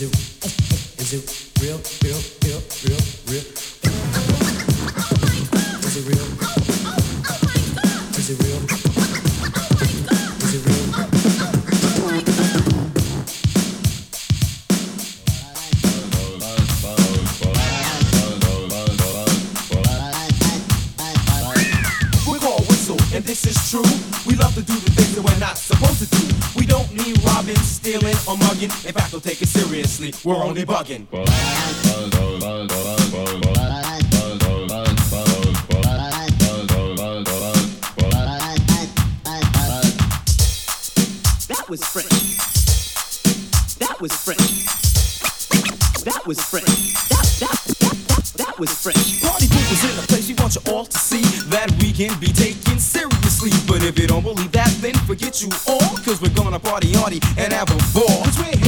Is seriously. We're only bugging. That was French. That was French. That was French. That, that, that, that, that was French. Party poopers in the place. We want you all to see that we can be taken seriously. But if you don't believe that, then forget you all. Cause we're gonna party hardy and have a ball. Cause we're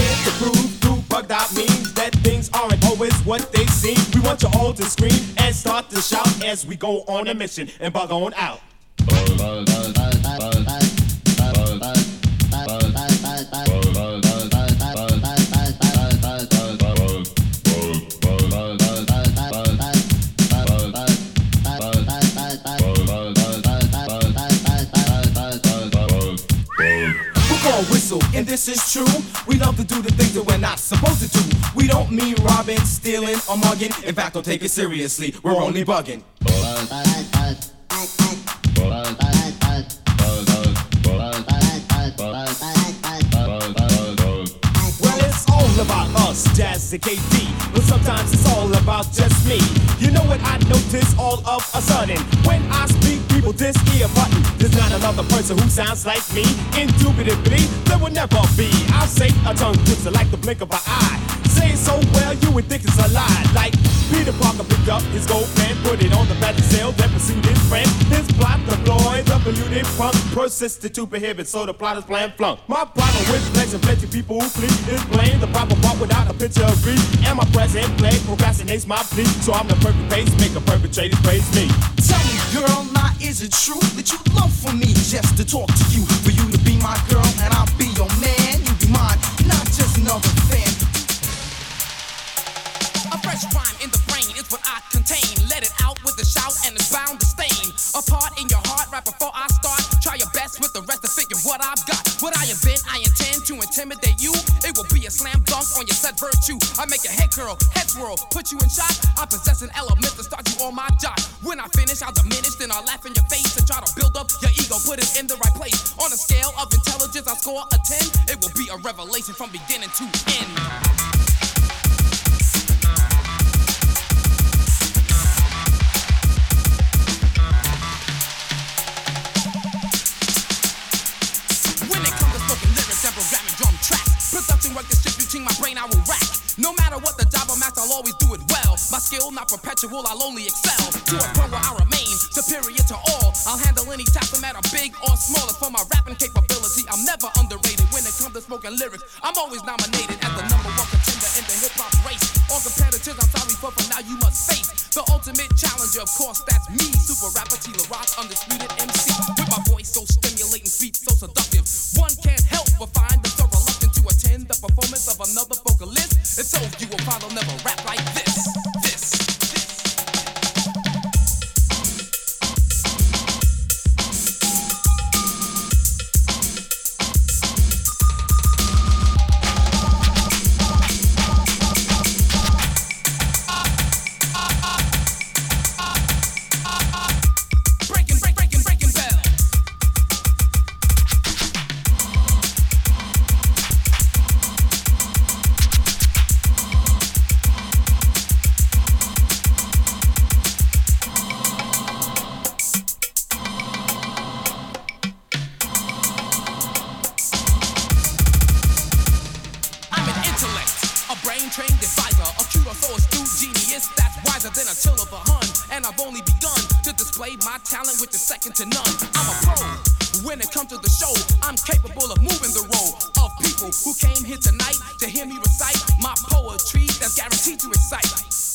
what they seem. We want you all to scream and start to shout as we go on a mission and bug on out. Whistle, and this is true. We love to do the things that we're not supposed to do. We don't mean robbing, stealing, or mugging. In fact, don't take it seriously. We're only bugging. About us, Jazz and KD. But sometimes it's all about just me. You know what I notice all of a sudden? When I speak, people this ear button. There's not another person who sounds like me. Indubitably, there will never be. I'll say a tongue twister like the blink of an eye. Say so well, you would think it's a lie. Like Peter Parker picked up his gold pen, put it on the back sail, then pursued his friend. His plot deployed, the polluted punk persisted to prohibit, so the plot is plan flunk. My problem with pleasure, plenty people who flee is blame the proper part without a picture of me. And my present play procrastinates my plea, so I'm the perfect pacemaker, perpetrators praise me. Tell me, girl, now is it true that you love for me just to talk to you? For you to be my girl and I'll be your man. Make your head curl, head swirl, put you in shock. I possess an element to start you on my job. When I finish, I'll diminish, then I'll laugh in your face and try to build up your ego, put it in the right place. On a scale of intelligence, I score a 10. It will be a revelation from beginning to end. Not I'll only excel. To a point where I remain superior to all. I'll handle any task, no matter big or small. For my rapping capability, I'm never underrated. When it comes to spoken lyrics, I'm always nominated as the number one contender in the hip hop race. All competitors, I'm sorry, but for now you must face the ultimate challenger. Of course, that's me, super rapper T. Rock, undisputed MC. With my voice so stimulating, beats so seductive. Intellect, a brain-trained advisor, a cute or astute genius that's wiser than a till of a hun. And I've only begun to display my talent, which is second to none. I'm a pro. When it comes to the show, I'm capable of moving the role of people who came here tonight to hear me recite my poetry that's guaranteed to excite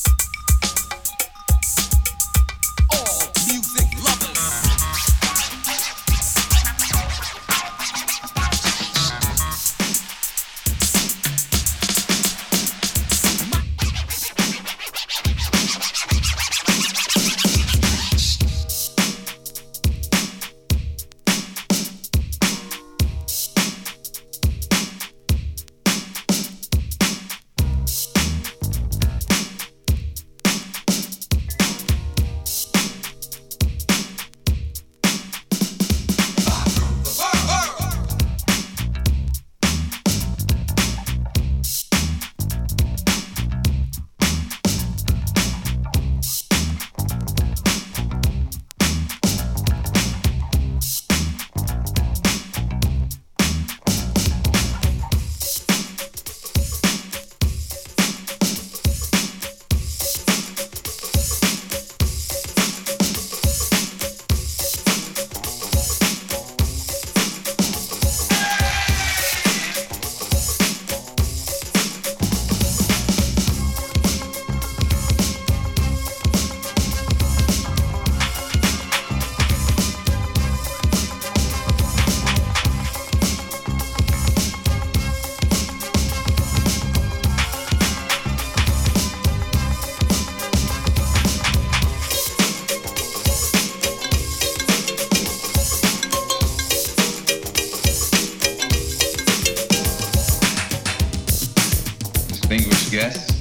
guests,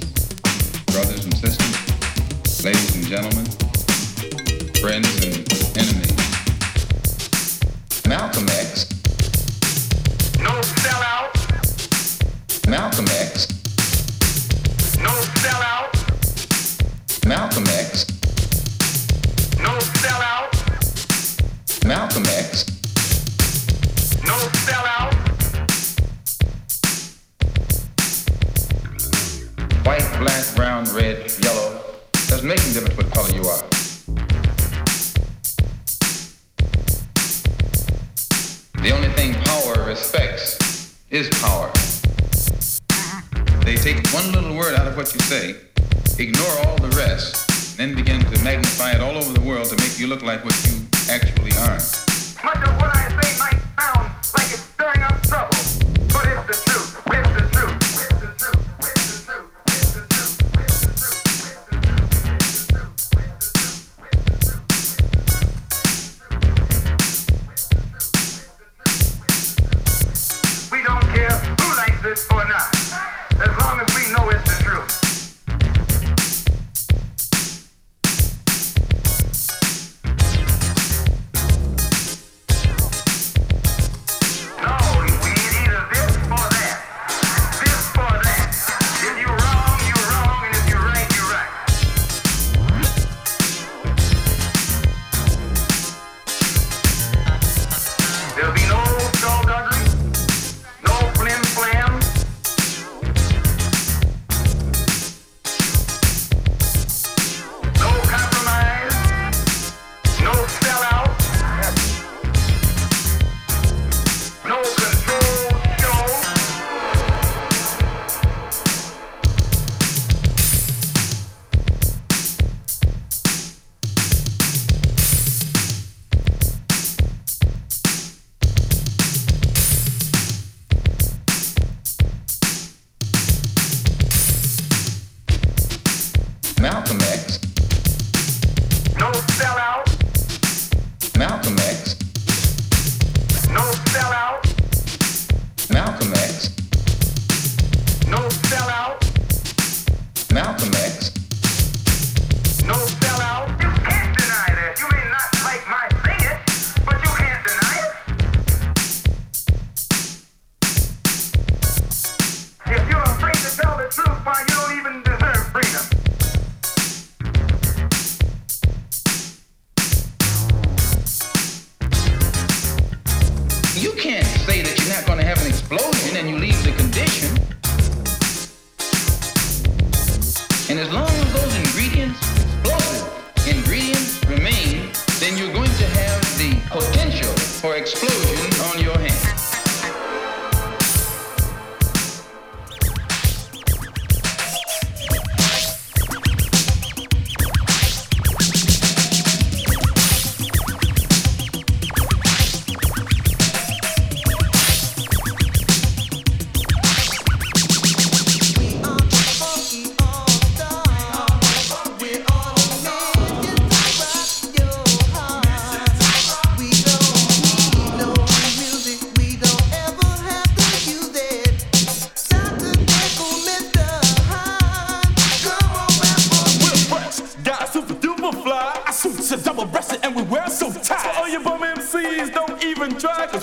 brothers and sisters, ladies and gentlemen, friends and enemies. Malcolm X. No sellout. Malcolm X. you say,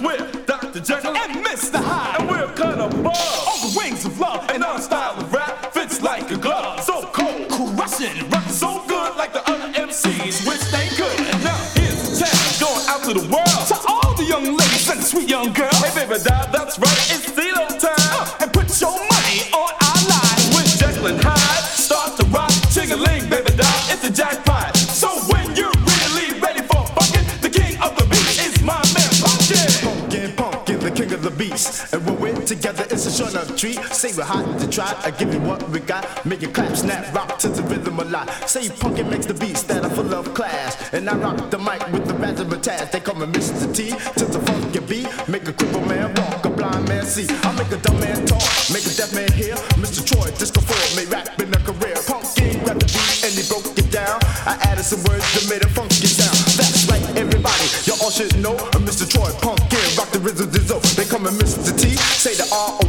even try, cause we're Dr. Jekyll and Mr. Hyde. And we're cut above on the wings of love. And our style of rap fits like a glove. So cold, crushing, rap so good like the other MCs, which they could. And now here's the challenge going out to the world. To all the young ladies and sweet young girls. Hey, baby, that's right, I give you what we got. Make it clap, snap, rock to the rhythm a lot. Say pumpkin makes the beats that are full of class. And I rock the mic with the razzmatazz. They call me Mr. T to the funky beat. Make a cripple man walk, a blind man see. I make a dumb man talk, make a deaf man hear. Mr. Troy, disco four, made rap in a career. Pumpkin grabbed the beat and he broke it down. I added some words that made a funky sound. That's right, everybody, you all should know. uh, Mr. Troy Pumpkin, rock the rhythm, Dizzo. They call me Mr. T. Say the R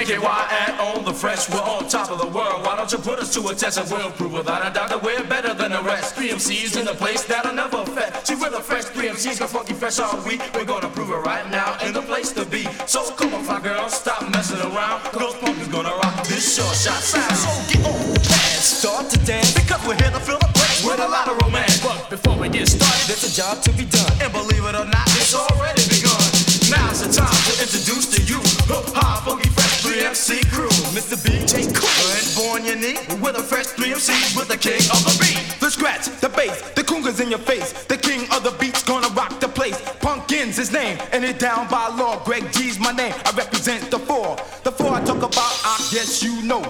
O Y with the fresh, we're on top of the world. Why don't you put us to a test and we'll prove without a doubt that we're better than the rest. Three MCs in the place that'll never fed. See, we're the fresh three MCs, go funky fresh all week. We're gonna prove it right now in the place to be. So come on, fly girl, stop messing around. Cause Punk is gonna rock this short shot sound. So get on and start to dance because we're here to fill the place with a lot of romance. But before we get started, there's a job to be done. And believe it or not, it's already begun. Now's the time to introduce to you the high funky 3MC crew. Mr. BJ Cooper and Born Unique with a fresh 3MCs with the king of the beat. The scratch, the bass, the cougars in your face. The king of the beats gonna rock the place. Pumpkin's his name, and it down by law. Greg G's my name. I represent the four. The four I talk about, I guess you know.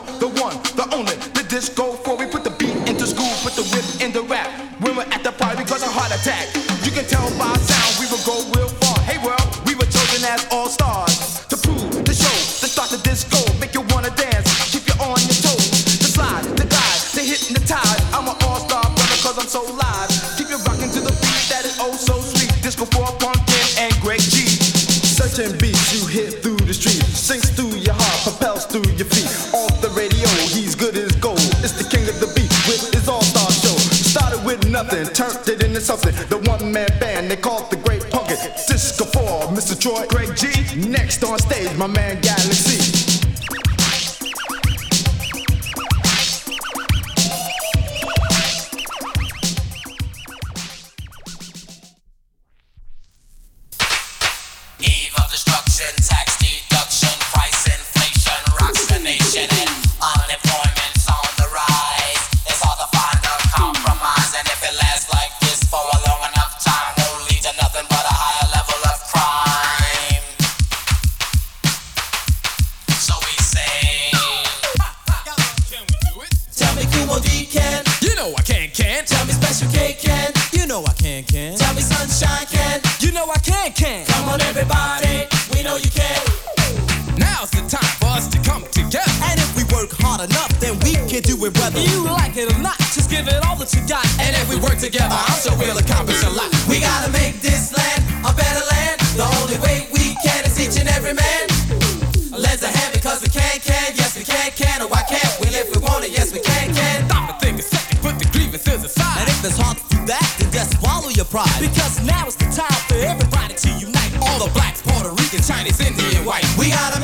Now is the time for everybody to unite. All the blacks, Puerto Rican, Chinese, Indian, white. We gotta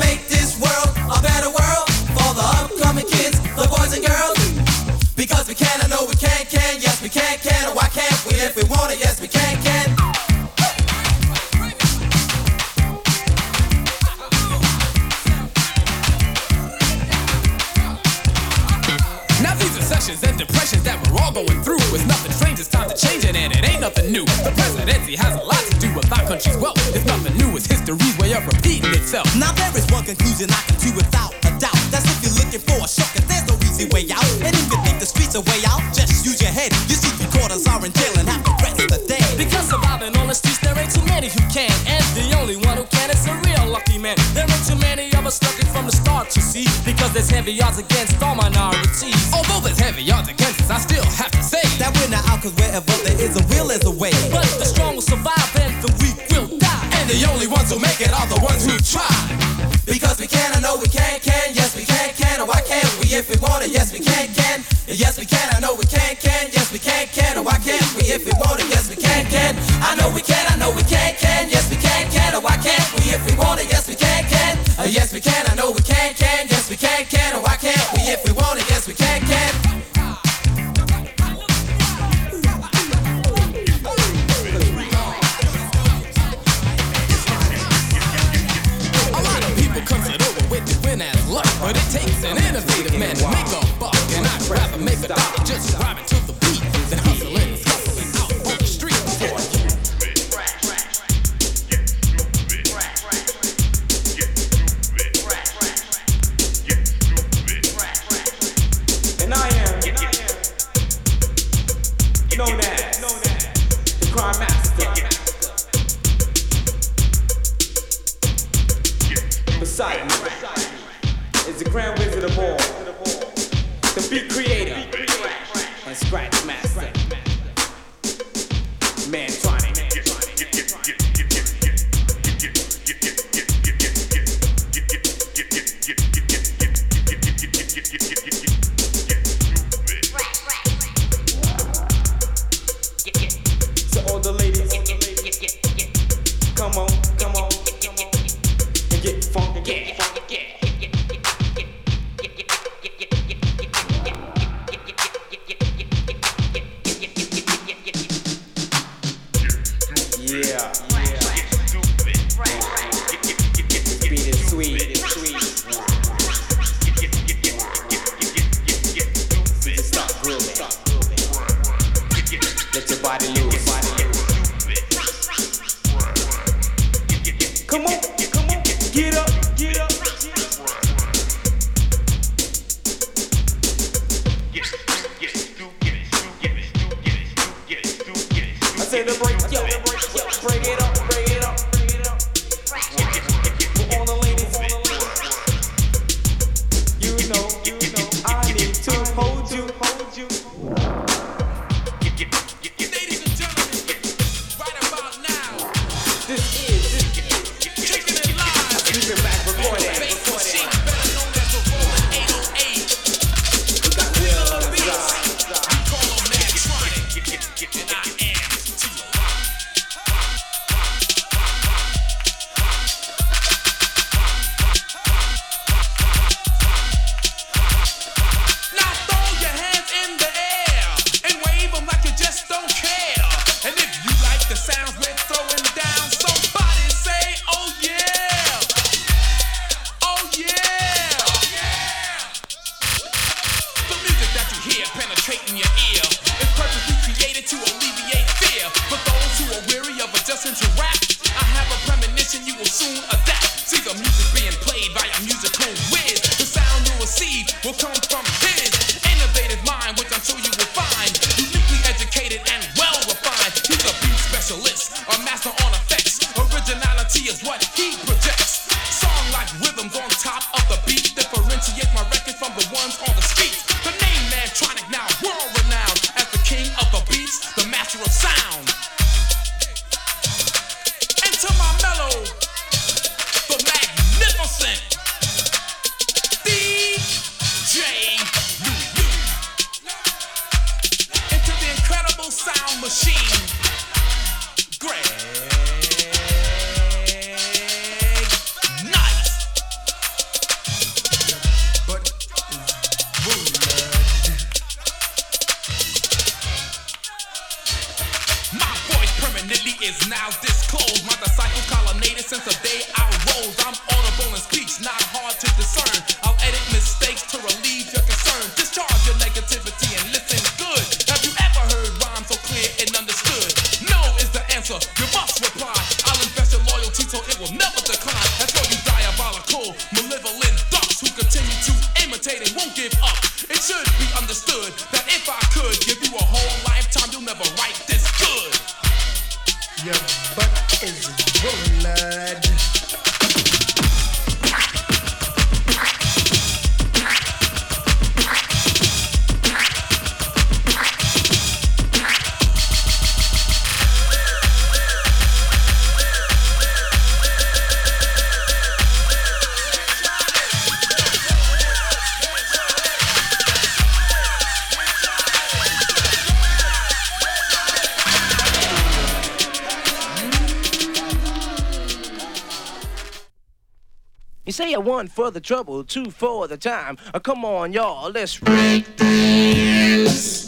itself. Now there is one conclusion I can do without a doubt. That's if you're looking for a shortcut, there's no easy way out. And if you think the streets are way out, just use your head. You see, three quarters are in jail and have to rest the day. Because surviving on the streets, there ain't too many who can. And the only one who can is a real lucky man. There ain't too many of us looking from the start, you see. Because there's heavy odds against all minorities. Although there's heavy odds against us, I still have to say That we're not out, cause wherever there is a will, there's a way. But the strong will survive and the weak will. And the only ones who make it are the ones who try. Because we can, I know we can, can. Yes, we can, can. Or why can't we if we want it? Yes, we can, can. Yes, we can, I know we can, can. Yes, we can, can. Or why can't we if we want it? Yes, we can, can. I know we can, I know we can, can. Yes, we can, can. Or why can't we if we want it? Yes, we can, can. Uh, yes, we can, I know we can, can. Yes, we can, can. Or known as the crime master. Beside me is the grand wizard of all, the beat creator and scratch master. Mantronik. say a one for the trouble, two for the time. Uh, come on, y'all, let's break this.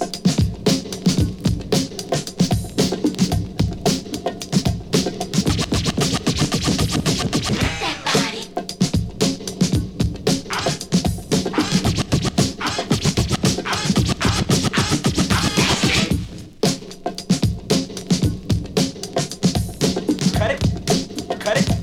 Cut it. Cut it.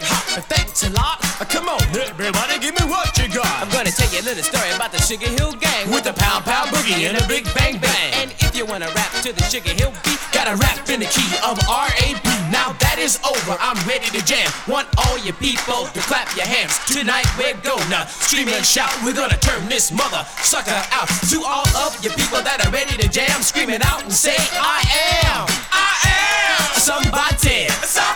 Hip hop, thanks a lot. Come on, everybody, give me what you got. I'm gonna tell you a little story about the Sugar Hill Gang With the pow pow boogie and a big bang bang. And if you wanna rap to the Sugar Hill beat, Gotta rap in the key of R.A.P. Now that is over, I'm ready to jam. Want all you people to clap your hands. Tonight we're gonna scream and shout. We're gonna turn this mother sucker out. To all of you people that are ready to jam, screaming out and say, I am, I am somebody, somebody.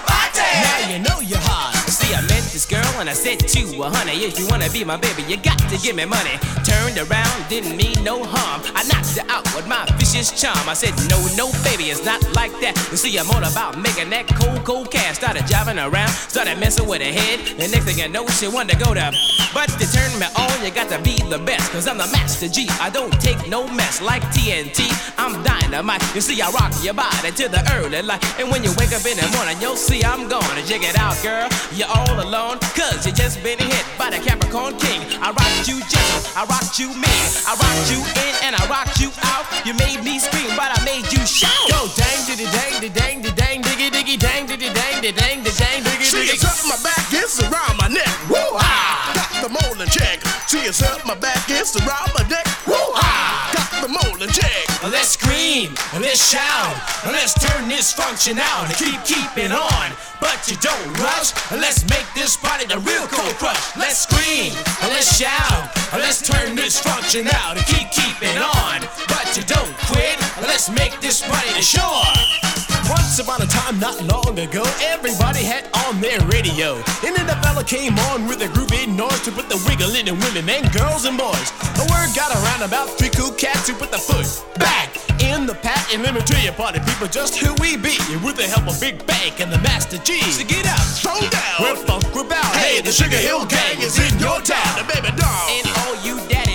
I said to her, honey, if you wanna be my baby, you got to give me money. Turned around, didn't mean no harm. I knocked her out with my vicious charm. I said, no, no, baby, it's not like that. You see, I'm all about making that cold, cold cash. Started driving around, started messing with her head. The next thing I know, she wanted to go to. But to turn me on, you got to be the best. Cause I'm the Master Gee. I don't take no mess like TNT. I'm dynamite. You see, I rock your body to the early light. And when you wake up in the morning, you'll see I'm gonna check it out, girl. You're all alone, cause you just been hit by the Capricorn King. I rocked you gentle, I rocked you mean. I rocked you in and I rocked you out. You made me scream, but I made you shout. Go dang diddy dang diddy dang diddy dang diggy diggy dang diddy dang diddy dang diddy dang diggy She diggy. is up my back, it's around my neck. Woo ha! Got the molding check. She is up my back, it's around my neck. Woo ha! Got the molding check. Let's scream, let's shout, let's turn this function out and keep keeping on. But you don't rush, let's make this party the real cold crush. Let's scream, let's shout, let's turn this function out and keep keeping on. But you don't quit, let's make this party the shore. Once upon a time, not long ago, everybody had on their radio. And then the fella came on with a groovy noise to put the wiggle in the women and girls and boys. The word got around about three cool cats who put the foot back in the pat. And let me tell you, party people, just who we be. With the help of Big Bank and the Master Gee. So get up, throw down. We're funk, we're bound. Hey, the Sugar Hill Gang is in your town. The baby doll. And all you daddy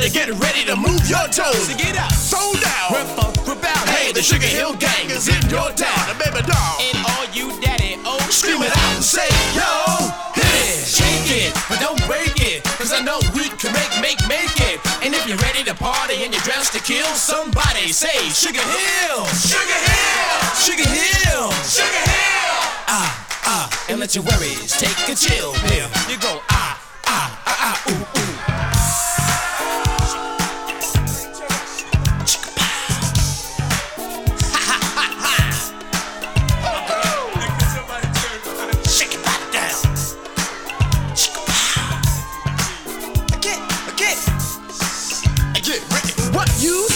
better get ready to move your toes. So get up, throw down. We're funk, we're. Hey, the Sugar Hill Gang is in your town. The baby doll. And all you daddy oh Scream it out and say, yo, hit it, shake it, but don't break it. Cause I know we can make, make, make it. And if you're ready to party and you're dressed to kill, somebody say, Sugar Hill, Sugar Hill, Sugar Hill, Sugar Hill. Ah, ah, and let your worries take a chill pill. You go, ah, ah, ah, ah, ooh, ooh.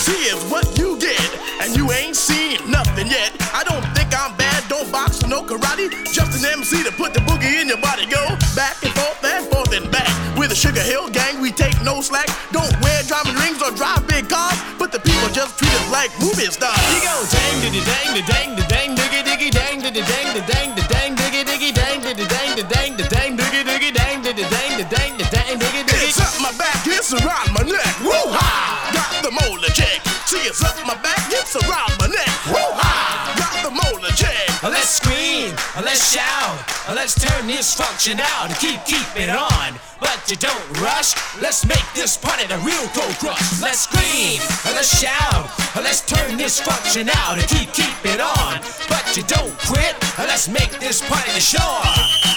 See is what you get, and you ain't seen nothing yet. I don't think I'm bad, don't box no karate. Just an MC to put the boogie in your body. Go back and forth and forth and back. With the Sugar Hill Gang, we take no slack. Don't wear diamond rings or drive big cars, but the people just treat us like movie stars. Let's shout, let's turn this function out and keep keep it on. But you don't rush, let's make this party the real cold crush. Let's scream, let's shout, let's turn this function out and keep keep it on. But you don't quit, let's make this party the show.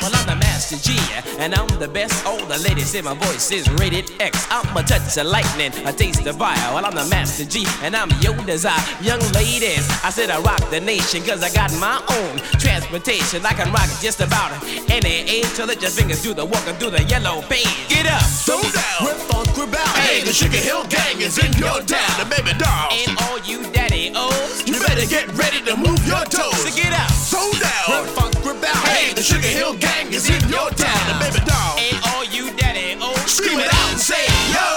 Well, I'm the Master Gee, and I'm the best. All the ladies say my voice is rated X. I'm a touch of lightning, a taste of fire. Well, I'm the Master Gee, and I'm your desire. Young ladies, I said I rock the nation, cause I got my own transportation. I can rock just about any age. So let your fingers do the walk and do the yellow page. Get up, Throw down. We're funk, we're bound. Hey, the Sugar Hill Gang is in your town. The baby dolls. and all you daddy O's. You better get ready to move your toes. So get up, Throw down. We're funk, we're bound. Hey, the Sugar Hill Gang is in your town. The baby doll. and all you daddy O's. Scream it out and say, yo,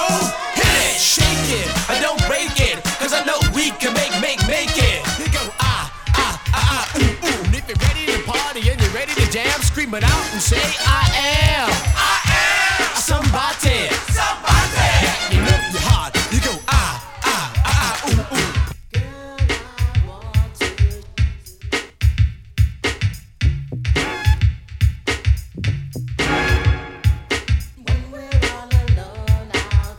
hit it. Shake it, I don't break it, cause I know we can make, make, make it. You go ah, ah, ah, ah, ooh, ooh. And if you're ready to party and you're ready to jam, scream it out and say, I am combate.